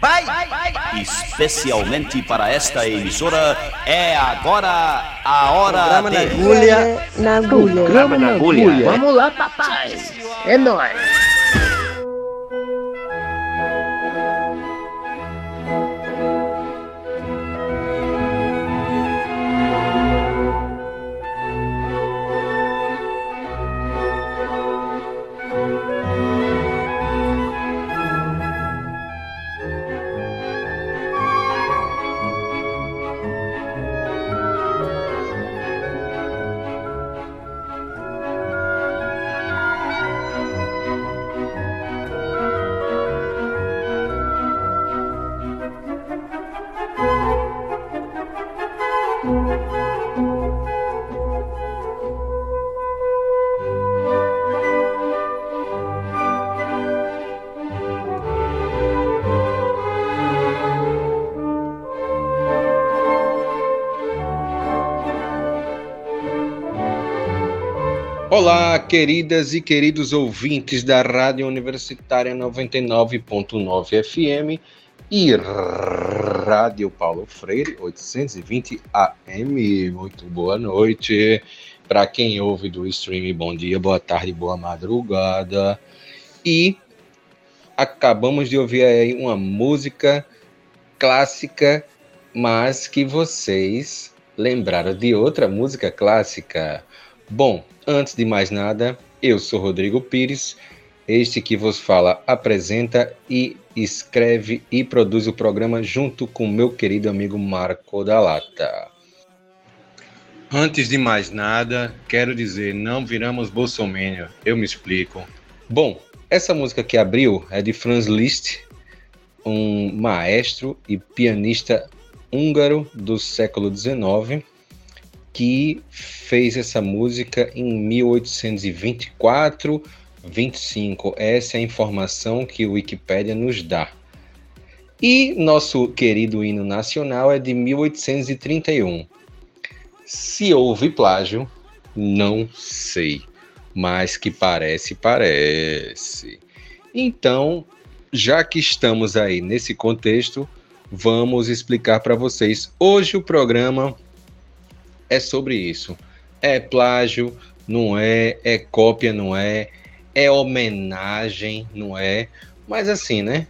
Vai! Especialmente para esta emissora, é agora a hora Programa de... na agulha. Na agulha. Programa na agulha. Vamos lá, papai. É nóis. Olá, queridas e queridos ouvintes da Rádio Universitária 99.9 FM e Rádio Paulo Freire 820 AM. Muito boa noite. Para quem ouve do stream, bom dia, boa tarde, boa madrugada. E acabamos de ouvir aí uma música clássica, mas que vocês lembraram de outra música clássica. Bom, antes de mais nada, eu sou Rodrigo Pires, este que vos fala, apresenta e escreve e produz o programa junto com meu querido amigo Marco da Lata. Antes de mais nada, quero dizer, não viramos bolsominion, eu me explico. Bom, essa música que abriu é de Franz Liszt, um maestro e pianista húngaro do século XIX, que fez essa música em 1824, 25. Essa é a informação que o Wikipedia nos dá. E nosso querido hino nacional é de 1831. Se houve plágio, não sei, mas que parece, parece. Então, já que estamos aí nesse contexto, vamos explicar para vocês. Hoje o programa é sobre isso. É plágio, não é, é cópia, não é, é homenagem, não é. Mas assim, né?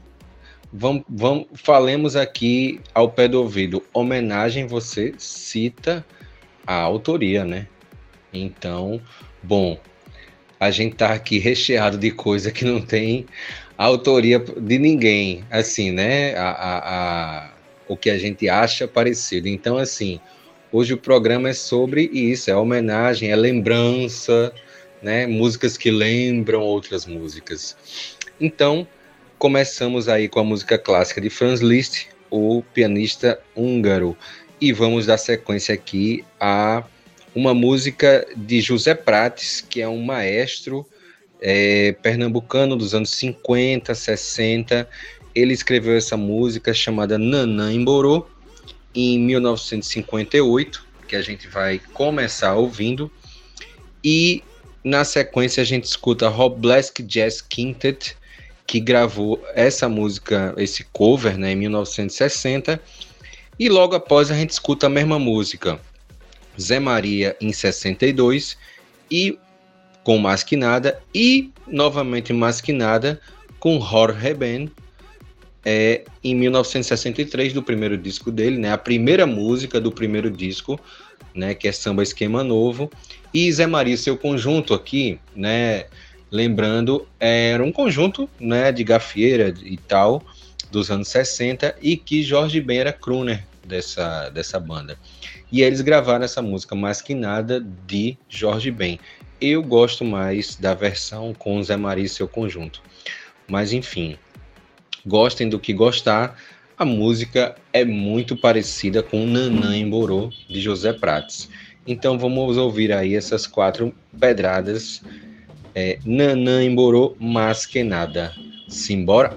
Vamos, vamos, falemos aqui ao pé do ouvido. Homenagem, você cita a autoria, né? Então, bom, a gente tá aqui recheado de coisa que não tem autoria de ninguém, assim, né? A, a, a, o que a gente acha parecido. Então, assim, hoje o programa é sobre isso, é homenagem, é lembrança, né? Músicas que lembram outras músicas. Então, começamos aí com a música clássica de Franz Liszt, o pianista húngaro. E vamos dar sequência aqui a uma música de José Prates, que é um maestro é, pernambucano dos anos 50, 60. Ele escreveu essa música chamada Nanã Emborô em 1958, que a gente vai começar ouvindo. E na sequência a gente escuta Rob Blask Jazz Quintet, que gravou essa música, esse cover, né, em 1960. E logo após a gente escuta a mesma música, Zé Maria em 62 e com Mais Que Nada e novamente Mais Que Nada com Jorge Ben é, em 1963 do primeiro disco dele, né? A primeira música do primeiro disco, né? Que é Samba Esquema Novo e Zé Maria seu conjunto aqui, né? Lembrando, era um conjunto, né? De gafieira e tal dos anos 60 e que Jorge Ben era crooner dessa, dessa banda. E eles gravaram essa música mais que nada de Jorge Ben. Eu gosto mais da versão com Zé Maria e seu conjunto. Mas enfim, gostem do que gostar. A música é muito parecida com Nanã em Borô de José Prates. Então vamos ouvir aí essas quatro pedradas. É, Nanã em Borô, mais que nada. Simbora?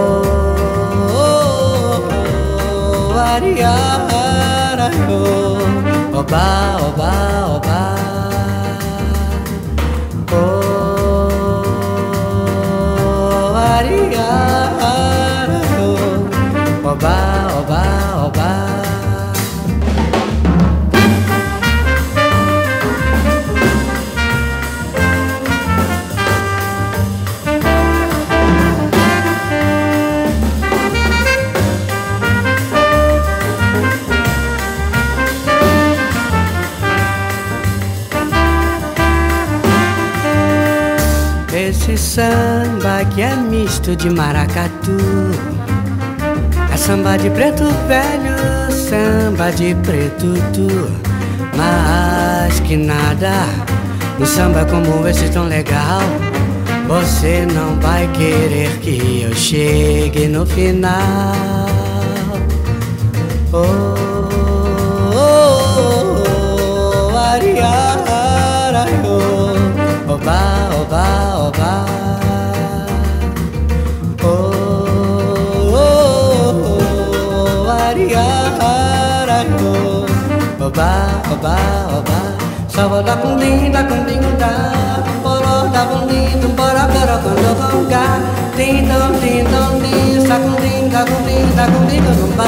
oh, oh ariara, oh, oba, oba, oba. Oh, ariara, é misto de maracatu É samba de preto velho, samba de preto tu Mas que nada, um samba como esse tão legal Você não vai querer que eu chegue no final Oh, oh, oh, oh oh, oba, oba, oba. Oba, oba, oba. Só da. Cundim, da cundim, da Poró, da bundim, bora, bora, quando cá Tim, dom, tim, dom, tim, sa cundim, da cundim, da cundim, dum, ba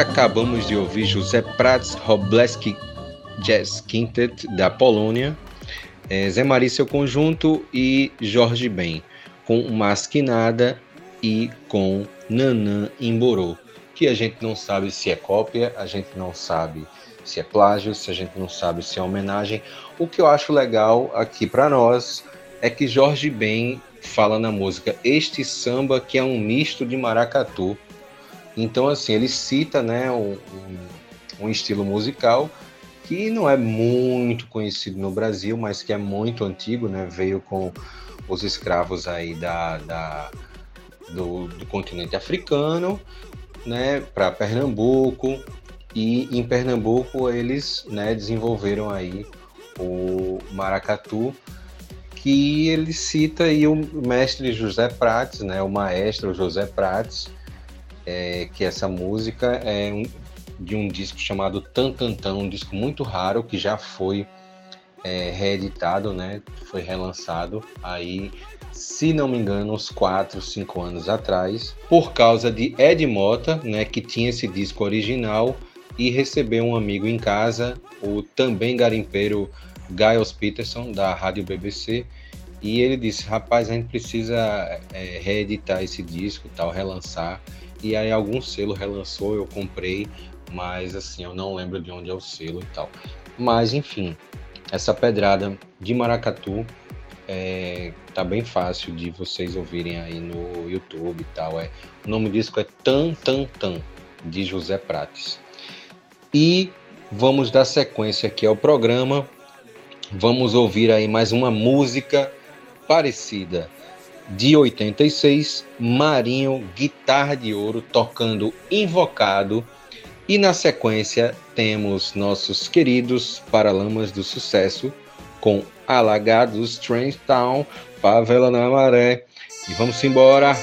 acabamos de ouvir José Prats Robleski Jazz Quintet da Polônia, é, Zé Maria seu conjunto e Jorge Ben com Masquinada e com Nanã Imborô, que a gente não sabe se é cópia, a gente não sabe se é plágio, se a gente não sabe se é homenagem. O que eu acho legal aqui para nós é que Jorge Ben fala na música este samba que é um misto de maracatu então, assim, ele cita né, um, um, estilo musical que não é muito conhecido no Brasil, mas que é muito antigo, né? Veio com os escravos aí da, da do, do, continente africano, né, para Pernambuco e em Pernambuco eles, né, desenvolveram aí o maracatu, que ele cita aí o mestre José Prates, né, o maestro José Prates, é, que essa música é um, de um disco chamado Tan Tan Tan, um disco muito raro que já foi é, reeditado, né? Foi relançado aí, se não me engano, uns 4, 5 anos atrás, por causa de Ed Mota, né? Que tinha esse disco original e recebeu um amigo em casa, o também garimpeiro Giles Peterson, da Rádio BBC, e ele disse: Rapaz, a gente precisa é, reeditar esse disco, tal, relançar. E aí algum selo relançou, eu comprei, mas assim, eu não lembro de onde é o selo e tal. Mas enfim, essa pedrada de maracatu é, tá bem fácil de vocês ouvirem aí no YouTube e tal. É, o nome do disco é Tan Tan Tan, de José Prates. E vamos dar sequência aqui ao programa. Vamos ouvir aí mais uma música parecida de 86, Marinho Guitarra de Ouro tocando Invocado. E na sequência temos nossos queridos Paralamas do Sucesso com Alagados, Strange Town, Favela na Maré. E vamos embora!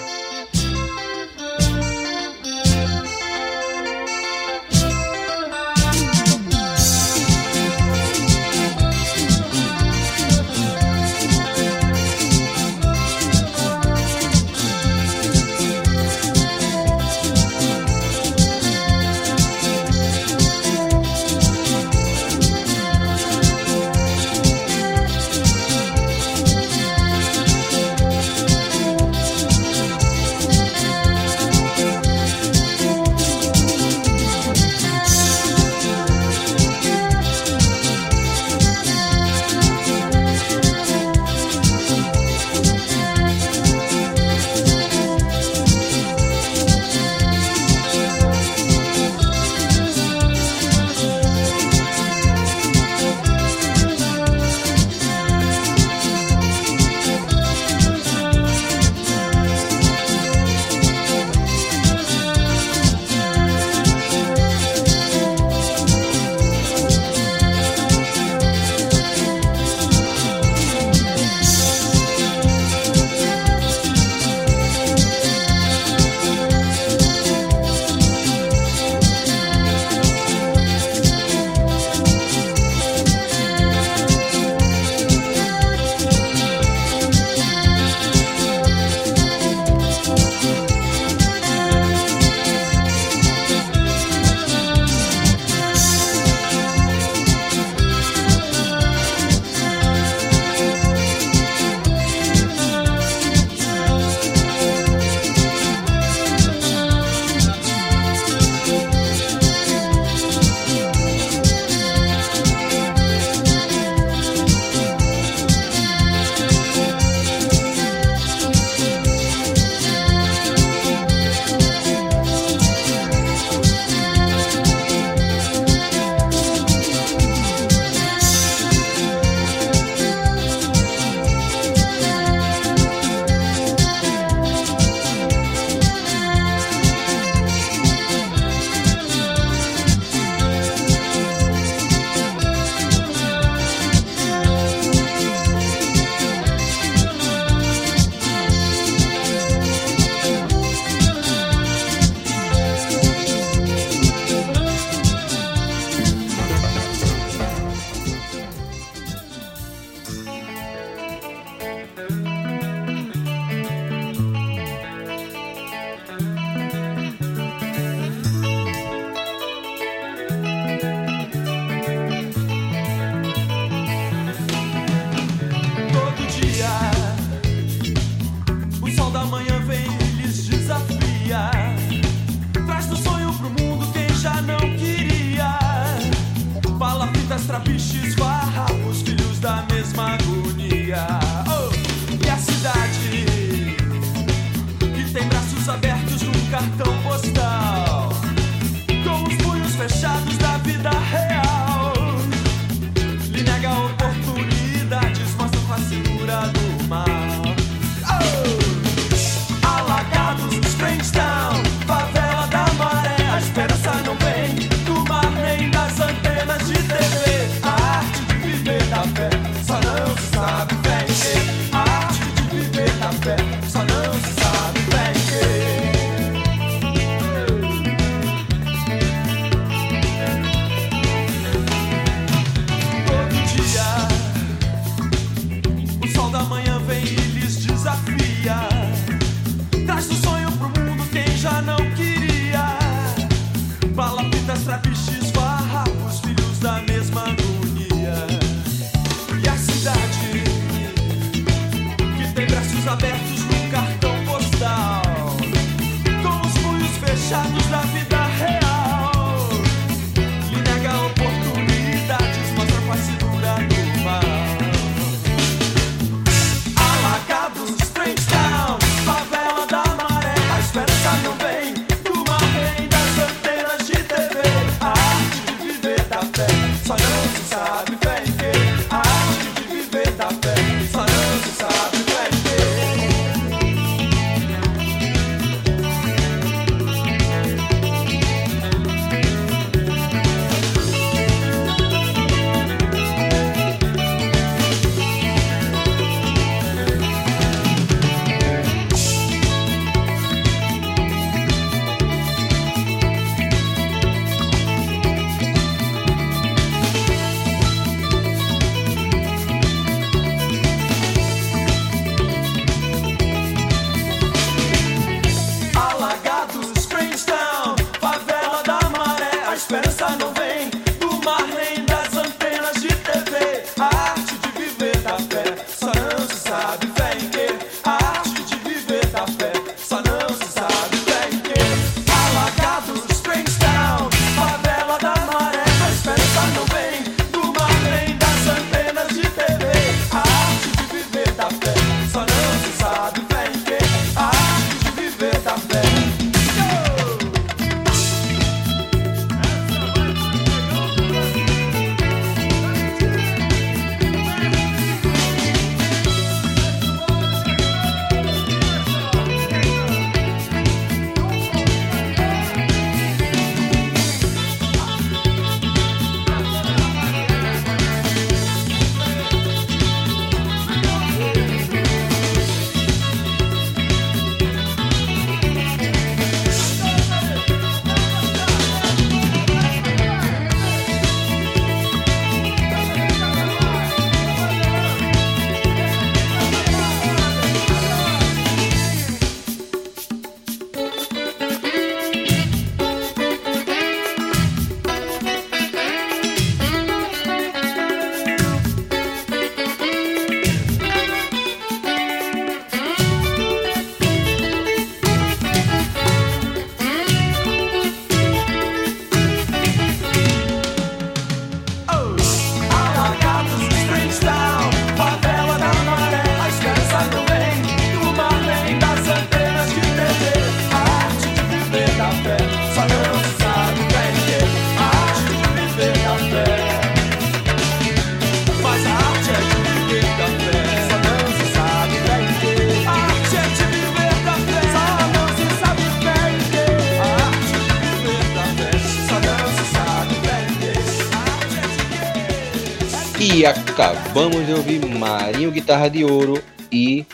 Acabamos de ouvir Marinho Guitarra de Ouro e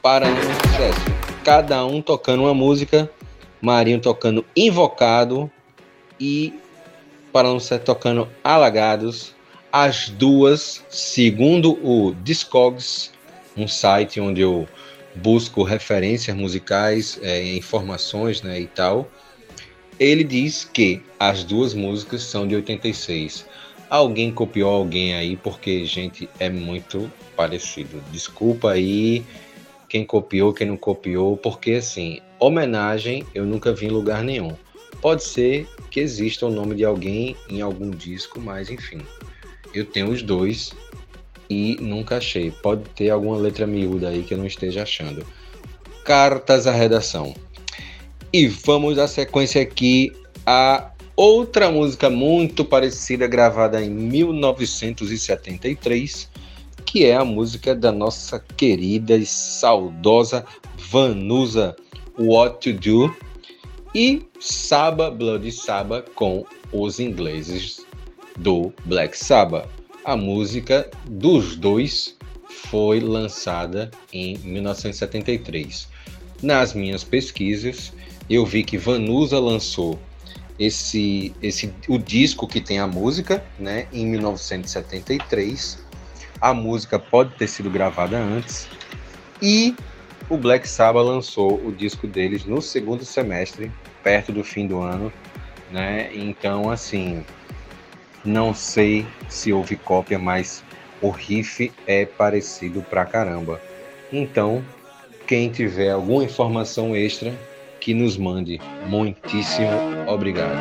Paranhão Sucesso. Cada um tocando uma música, Marinho tocando Invocado e Paranhão Sucesso tocando Alagados. As duas, segundo o Discogs, um site onde eu busco referências musicais, é, informações né, e tal, ele diz que as duas músicas são de 86. Alguém copiou alguém aí, porque, gente, é muito parecido. Desculpa aí quem copiou, quem não copiou, porque, assim, homenagem eu nunca vi em lugar nenhum. Pode ser que exista o nome de alguém em algum disco, mas enfim. Eu tenho os dois e nunca achei. Pode ter alguma letra miúda aí que eu não esteja achando. Cartas à redação. E vamos à sequência aqui a outra música muito parecida gravada em 1973, que é a música da nossa querida e saudosa Vanusa What to Do e Saba Bloody Saba com os ingleses do Black Sabbath. A música dos dois foi lançada em 1973. Nas minhas pesquisas, eu vi que Vanusa lançou esse, esse o disco que tem a música, né, em 1973. A música pode ter sido gravada antes e o Black Sabbath lançou o disco deles no segundo semestre, perto do fim do ano, né? Então, assim, não sei se houve cópia, mas o riff é parecido pra caramba. Então, quem tiver alguma informação extra, que nos mande. Muitíssimo obrigado.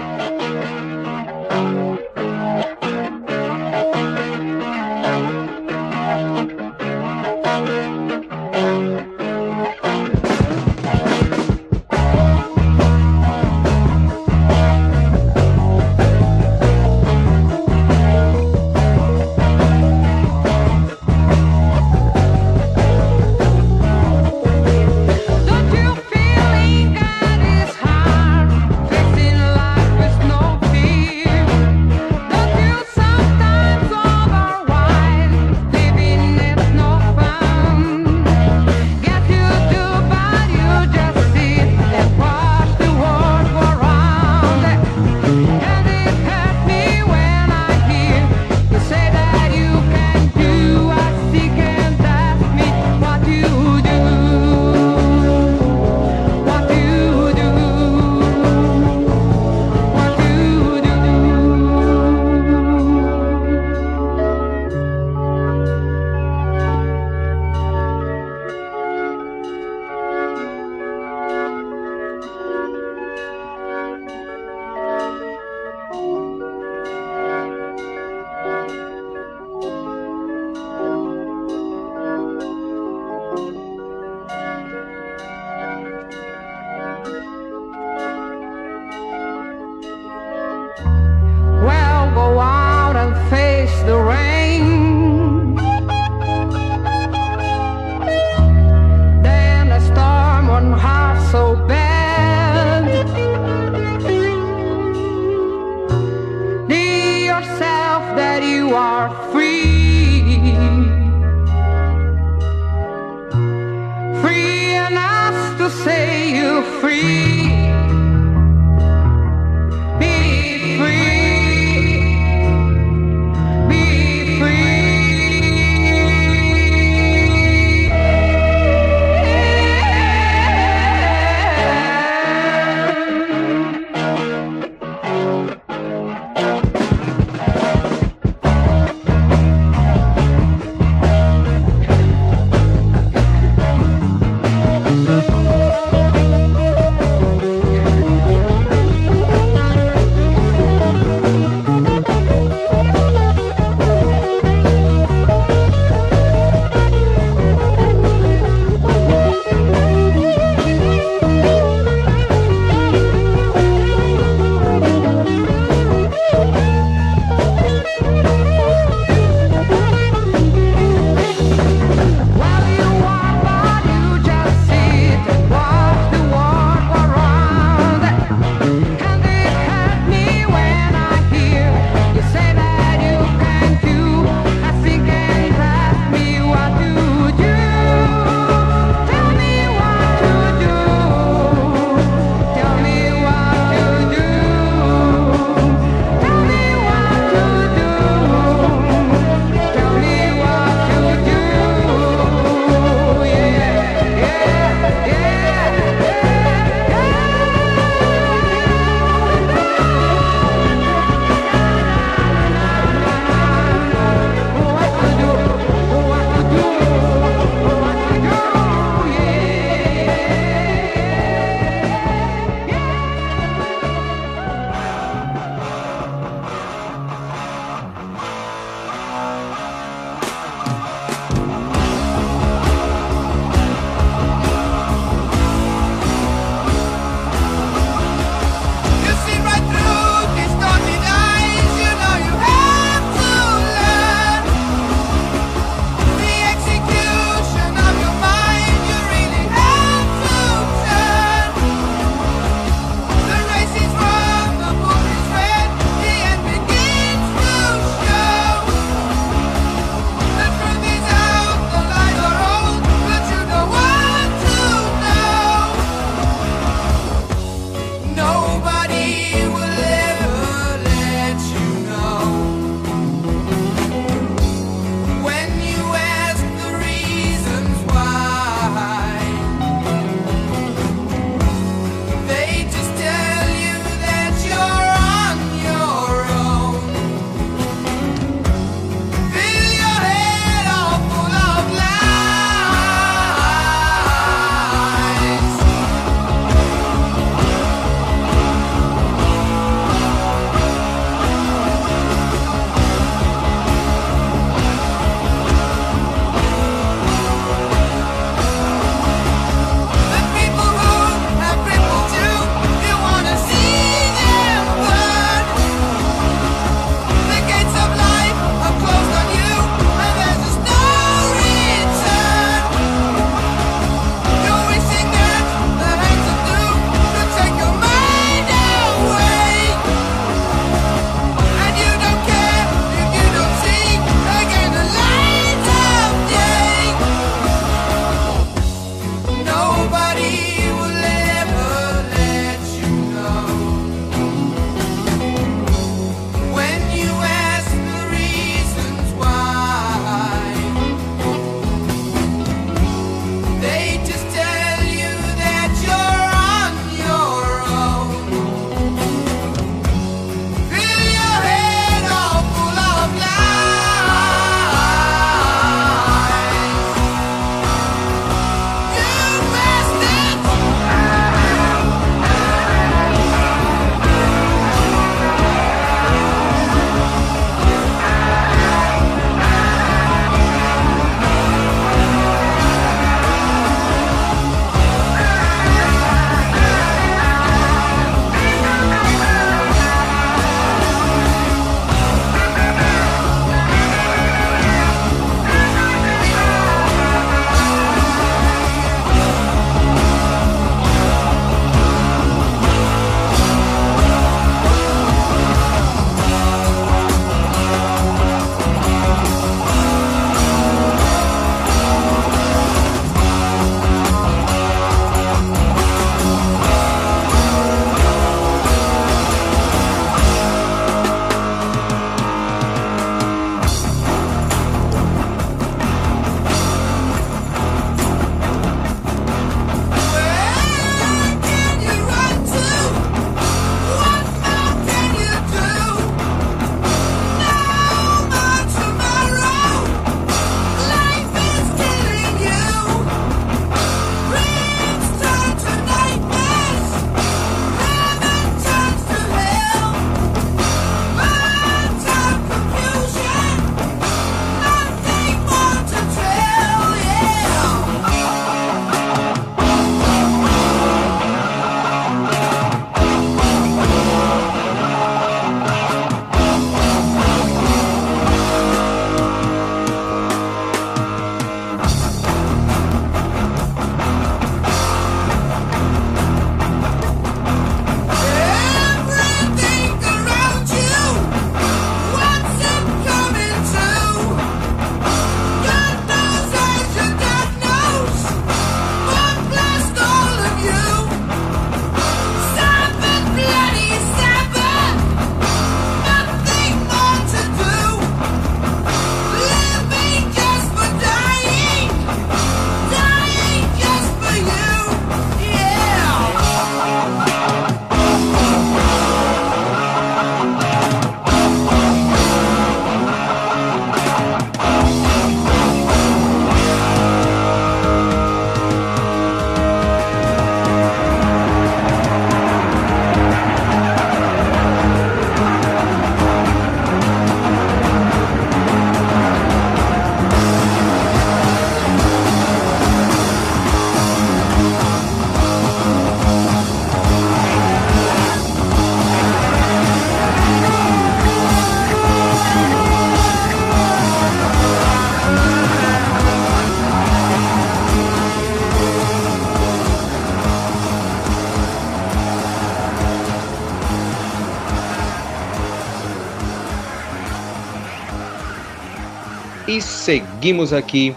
Seguimos aqui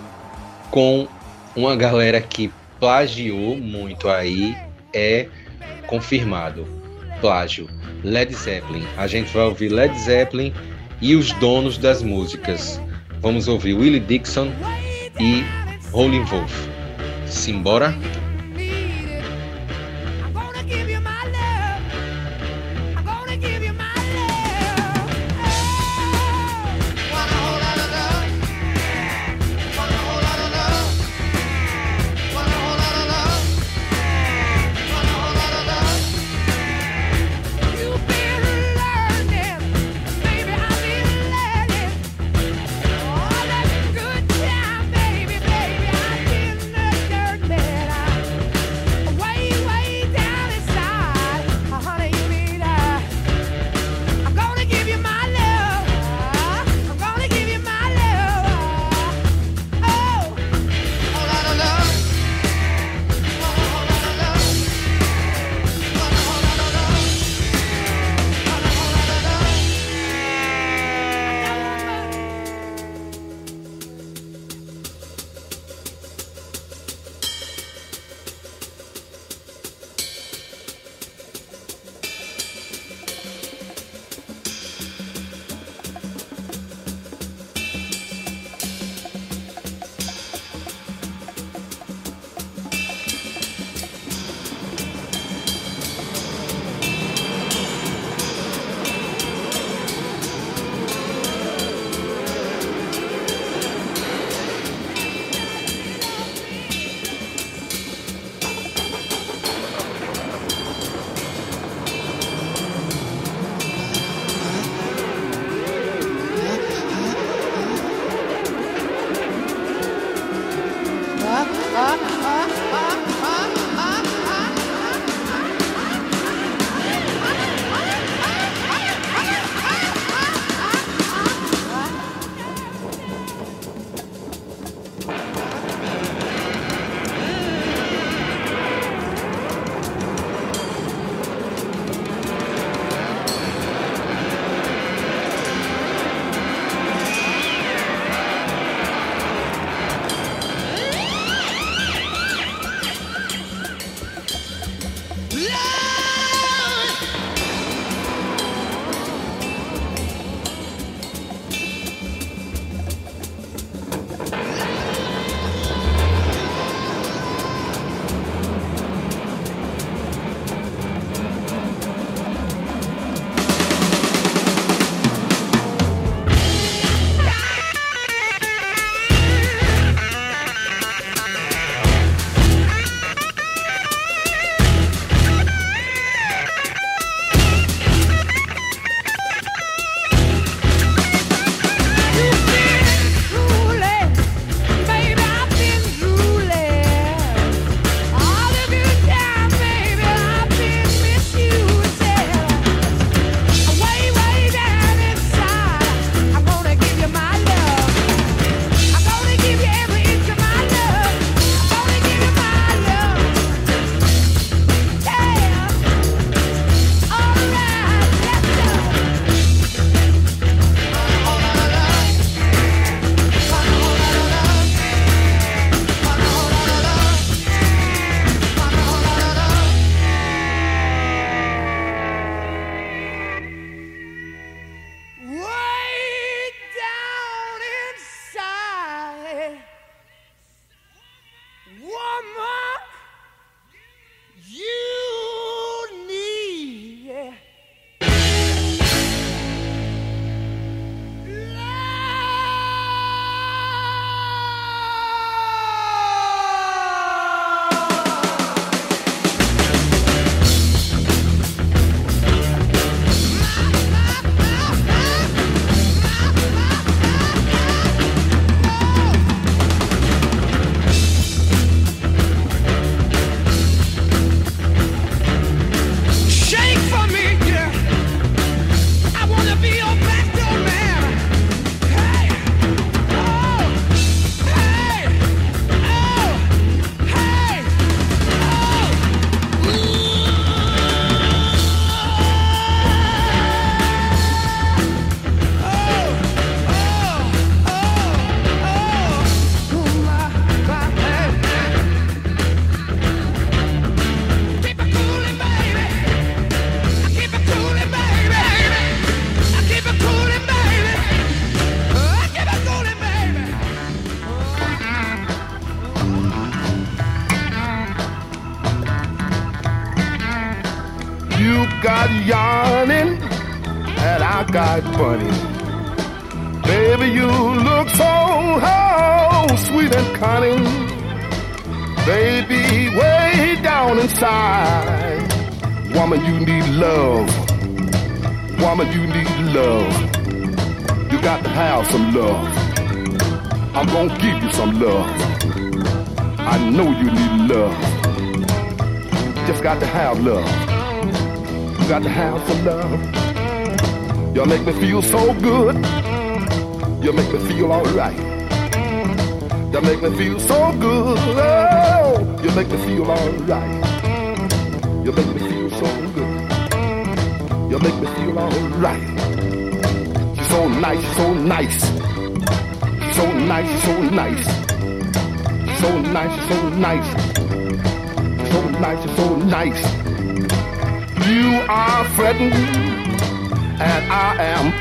com uma galera que plagiou muito aí, é confirmado. Plágio. Led Zeppelin. A gente vai ouvir Led Zeppelin e os donos das músicas. Vamos ouvir Willie Dixon e Rolling Wolf. Simbora?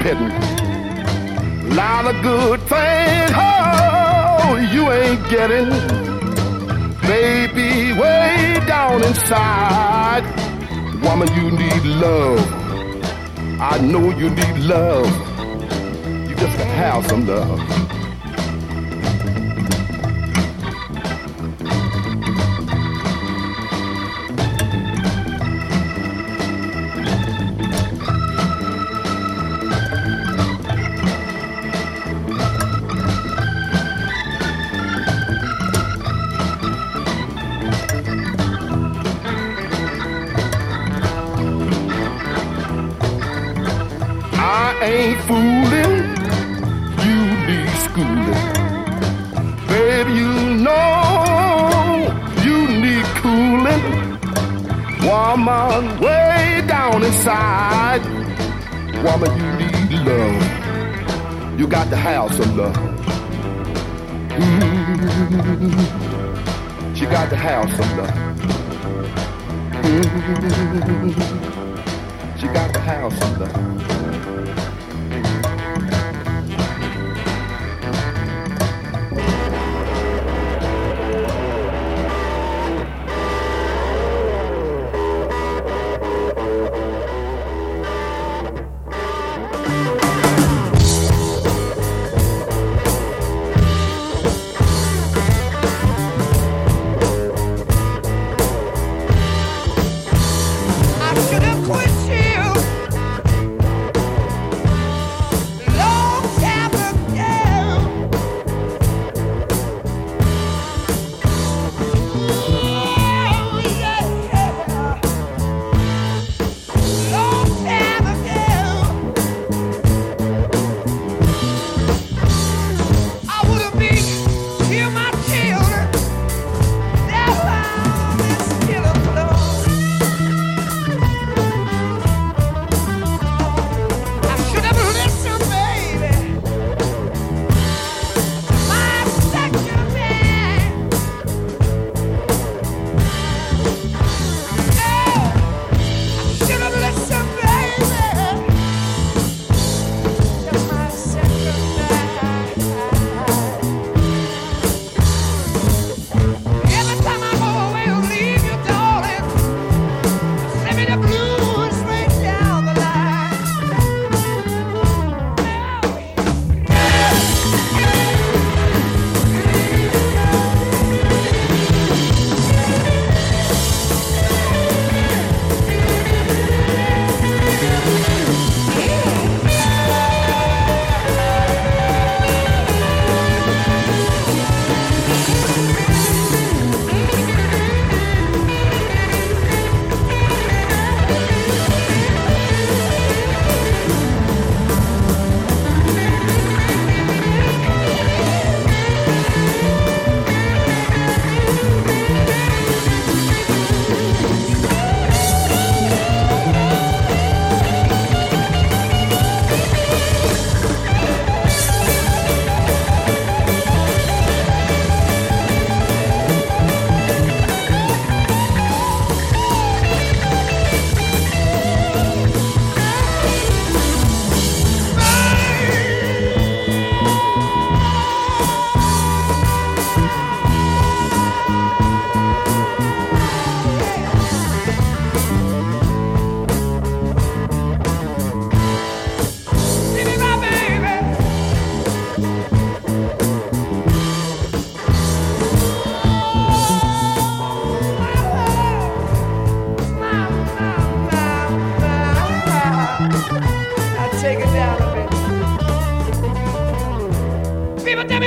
pitting. Lot of good things, oh, you ain't getting. Baby, way down inside. Woman, you need love. I know you need love. You just have some love. woman way down inside. Woman, you need love. You got to have some love. Mm-hmm. She got to have some love. Mm-hmm. She got to have some love.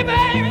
baby, baby.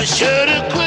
I should've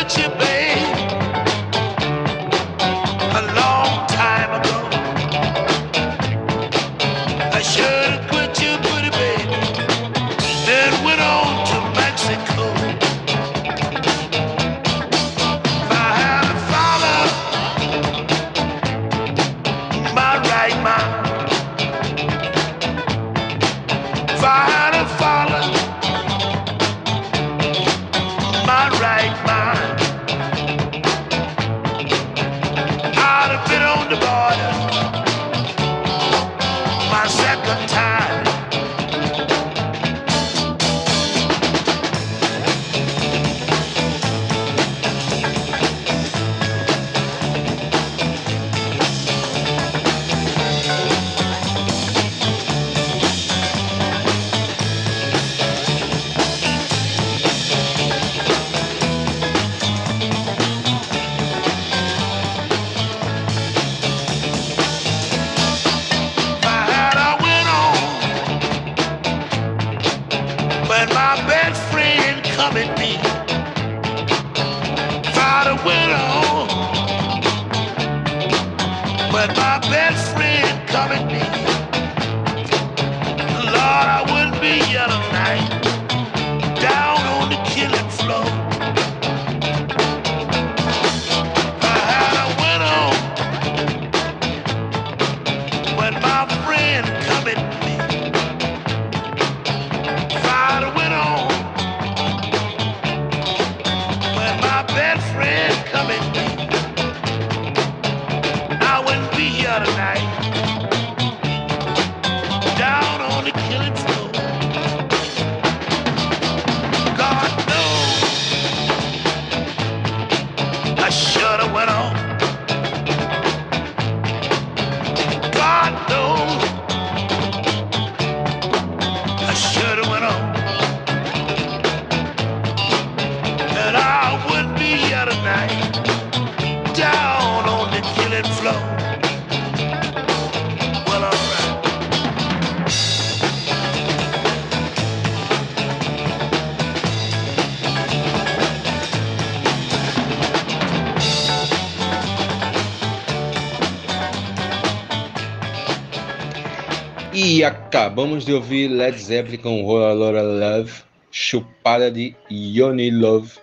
acabamos de ouvir Led Zeppelin com Lotta Love, chupada de Yoni Love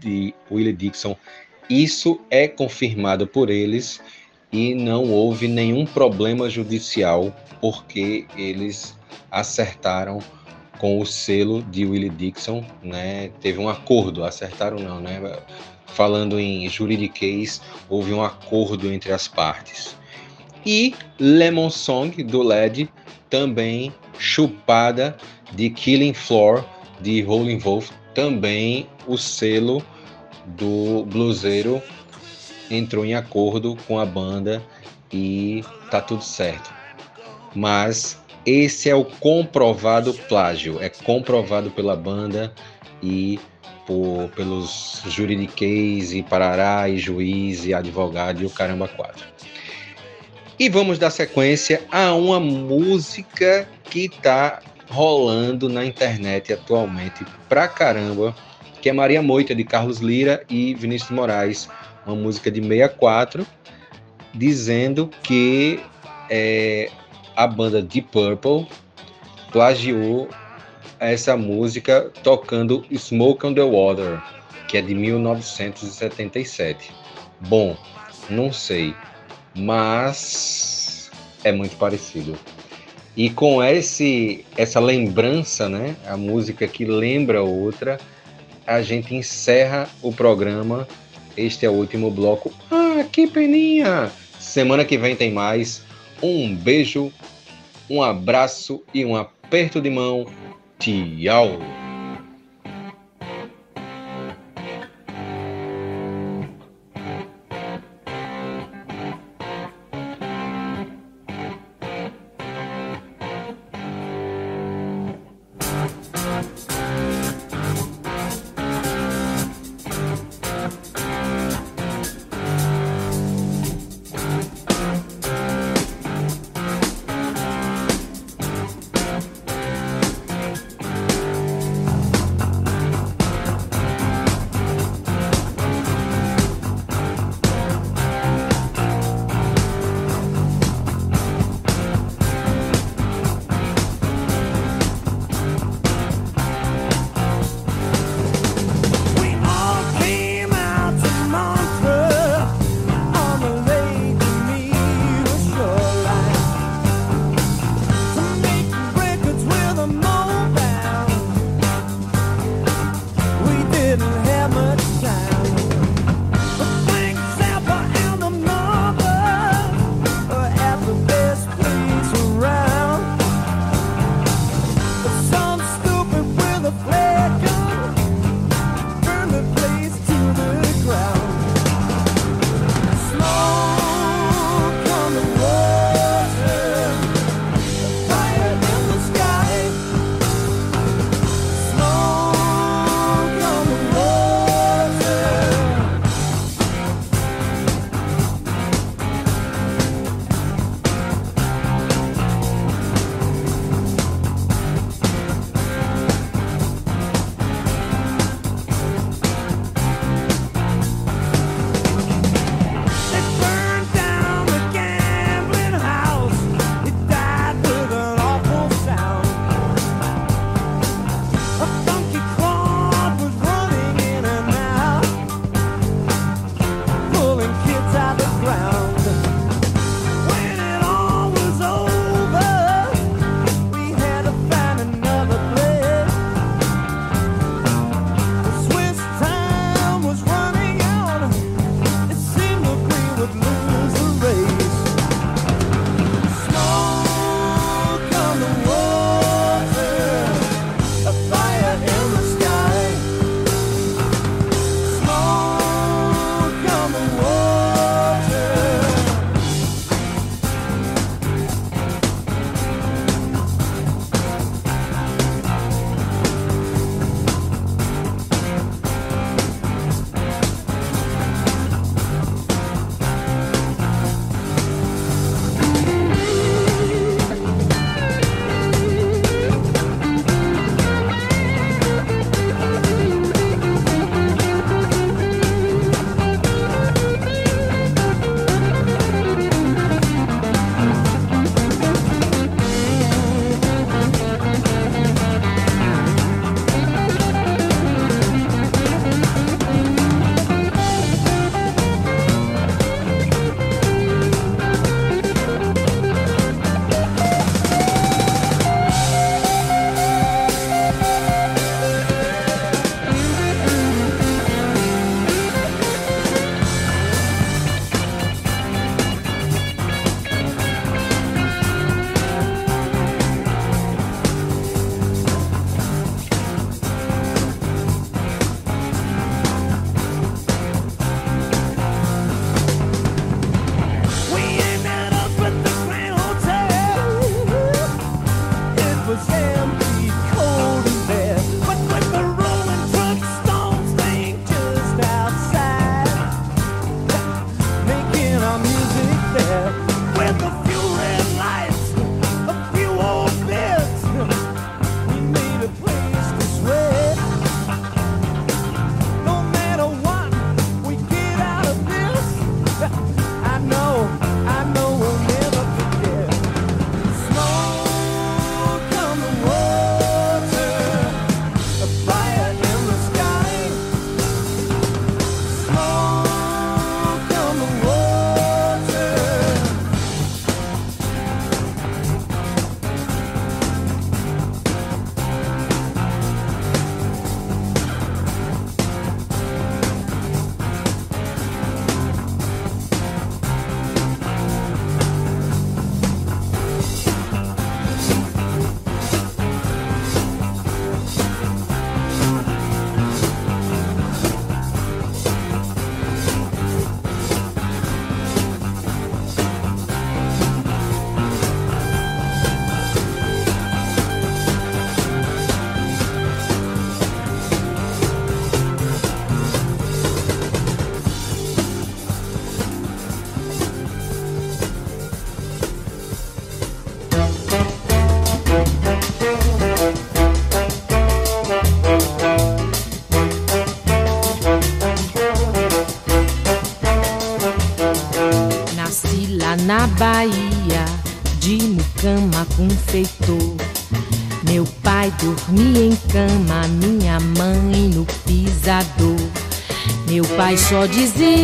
de Willie Dixon. Isso é confirmado por eles e não houve nenhum problema judicial porque eles acertaram com o selo de Willie Dixon, né? Teve um acordo, acertaram não, né? Falando em juridiquês, houve um acordo entre as partes. E Lemon Song do LED também chupada de Killing Floor de Rolling Wolf, também o selo do bluseiro entrou em acordo com a banda e tá tudo certo. Mas esse é o comprovado plágio, é comprovado pela banda e por, pelos juridiquês e parará e juiz e advogado e o caramba quatro. E vamos dar sequência a uma música que tá rolando na internet atualmente pra caramba, que é Maria Moita de Carlos Lira e Vinícius Moraes, uma música de 64, dizendo que é, a banda Deep Purple plagiou essa música tocando Smoke on the Water, que é de 1977. Bom, não sei, mas é muito parecido. E com esse essa lembrança, né, a música que lembra outra, a gente encerra o programa. Este é o último bloco. Ah, que peninha! Semana que vem tem mais. Um beijo, um abraço e um aperto de mão. Tchau!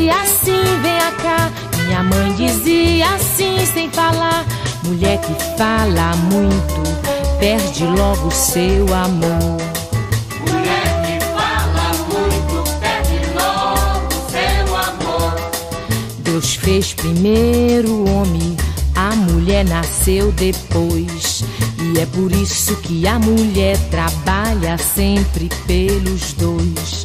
Dizia assim, vem cá. Minha mãe dizia assim, sem falar. Mulher que fala muito, perde logo seu amor. Mulher que fala muito, perde logo seu amor. Deus fez primeiro o homem, a mulher nasceu depois. E é por isso que a mulher trabalha sempre pelos dois.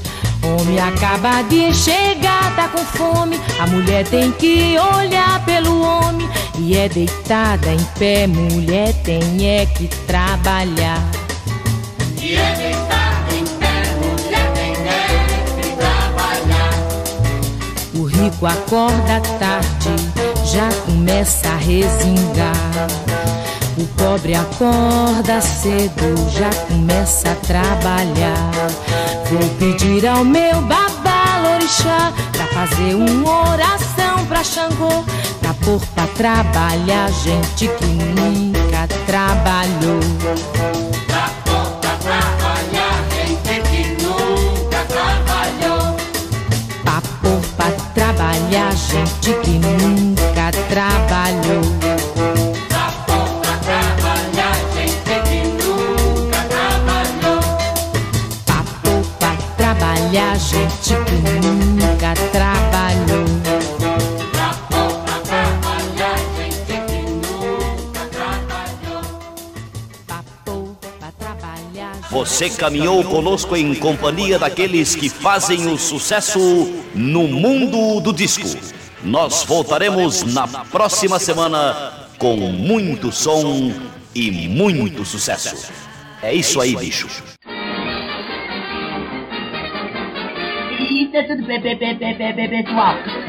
Homem acaba de chegar, tá com fome. A mulher tem que olhar pelo homem. E é deitada em pé, mulher tem é que trabalhar. E é deitada em pé, mulher tem é que trabalhar. O rico acorda tarde, já começa a resingar. O pobre acorda cedo, já começa a trabalhar. Vou pedir ao meu babalorixá pra fazer uma oração pra Xangô, pra pôr pra trabalhar gente que nunca trabalhou. Pra pôr pra trabalhar gente que nunca trabalhou. Pra pôr pra trabalhar gente que nunca trabalhou. Trabalhou. Pra trabalhar Você caminhou conosco em companhia daqueles que fazem o sucesso no mundo do disco. Nós voltaremos na próxima semana com muito som e muito sucesso. É isso aí, bicho. Isso é tudo, pessoal.